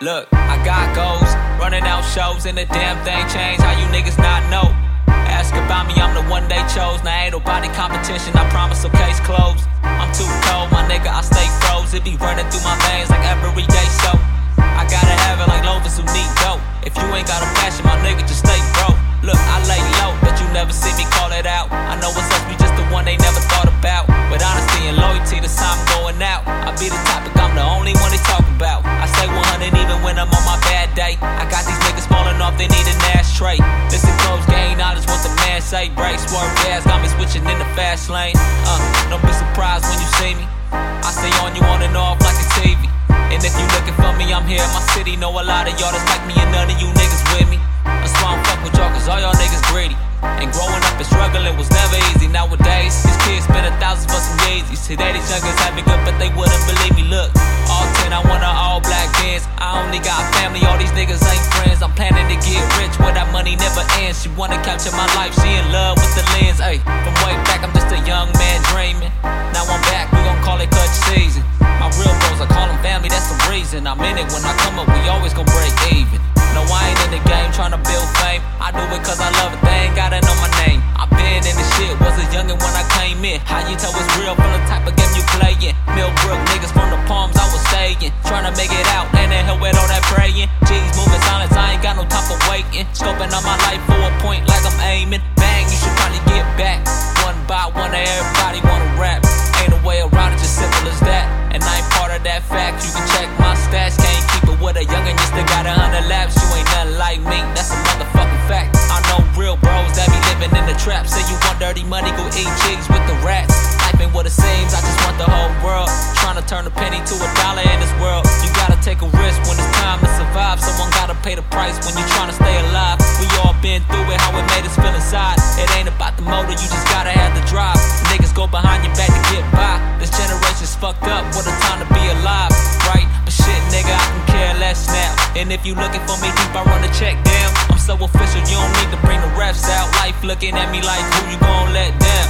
Look, I got goals, running out shows, and the damn thing changed. How you niggas not know? Ask about me, I'm the one they chose. Now ain't nobody competition, I promise, so case closed. I'm too cold, my nigga, I stay froze. It be running through my veins like every day, so I gotta have it like lovers who need dope. If you ain't got a passion, my nigga, just stay broke. Look, I lay low, but you never see me call it out. I know what's up, be just the one they never thought about. With honesty and loyalty, the time going out. They need an ashtray. Listen close, gain knowledge, what the man say. Break, swerve, gas, got me switching in the fast lane. Uh, don't be surprised when you see me. I stay on you on and off like a TV. And if you looking for me, I'm here in my city. Know a lot of y'all that's like me, and none of you niggas with me. That's why I'm fuck with y'all, cause all y'all niggas greedy. And growing up and struggling was never easy. Today, these youngers have it good, but they wouldn't believe me. Look, all 10, I want an all black Benz. I only got family, all these niggas ain't friends. I'm planning to get rich where that money never ends. She wanna capture my life, she in love with the lens. Ayy, from way back, I'm just a young man dreaming. Now I'm back, we gon' call it clutch season. My real bros, I call them family, that's the reason. I'm in it when I come up, we always gon' break even. No, I ain't in the game tryna build fame. I do it cause I love it, they ain't gotta know my name. In. How you tell it's real from the type of game you playin'? Millbrook niggas from the palms I was staying. Tryna make it out, and then hell with all that prayin'. G's moving silence, I ain't got no time for waiting. Scoping on my life for a point like I'm aiming. Bang, you should probably get back. One by one, everybody wanna rap. Ain't a way around it, just simple as that. And I ain't part of that fact. You can check my stats, can't keep it with a youngin', you still got a hundred laps. You ain't nothing like me, that's a motherfucking fact. I know real bros that be living in the trap. Say you turn a penny to a dollar in this world. You gotta take a risk when it's time to survive. Someone gotta pay the price when you're trying to stay alive. We all been through it, how it made us feel inside. It ain't about the motor, you just gotta have the drive. Niggas go behind your back to get by. This generation's fucked up, what a time to be alive, right? But shit, nigga, I can care less now. And if you looking for me deep, I run the check down. I'm so official, you don't need to bring the refs out. Life looking at me like who you gon' let down.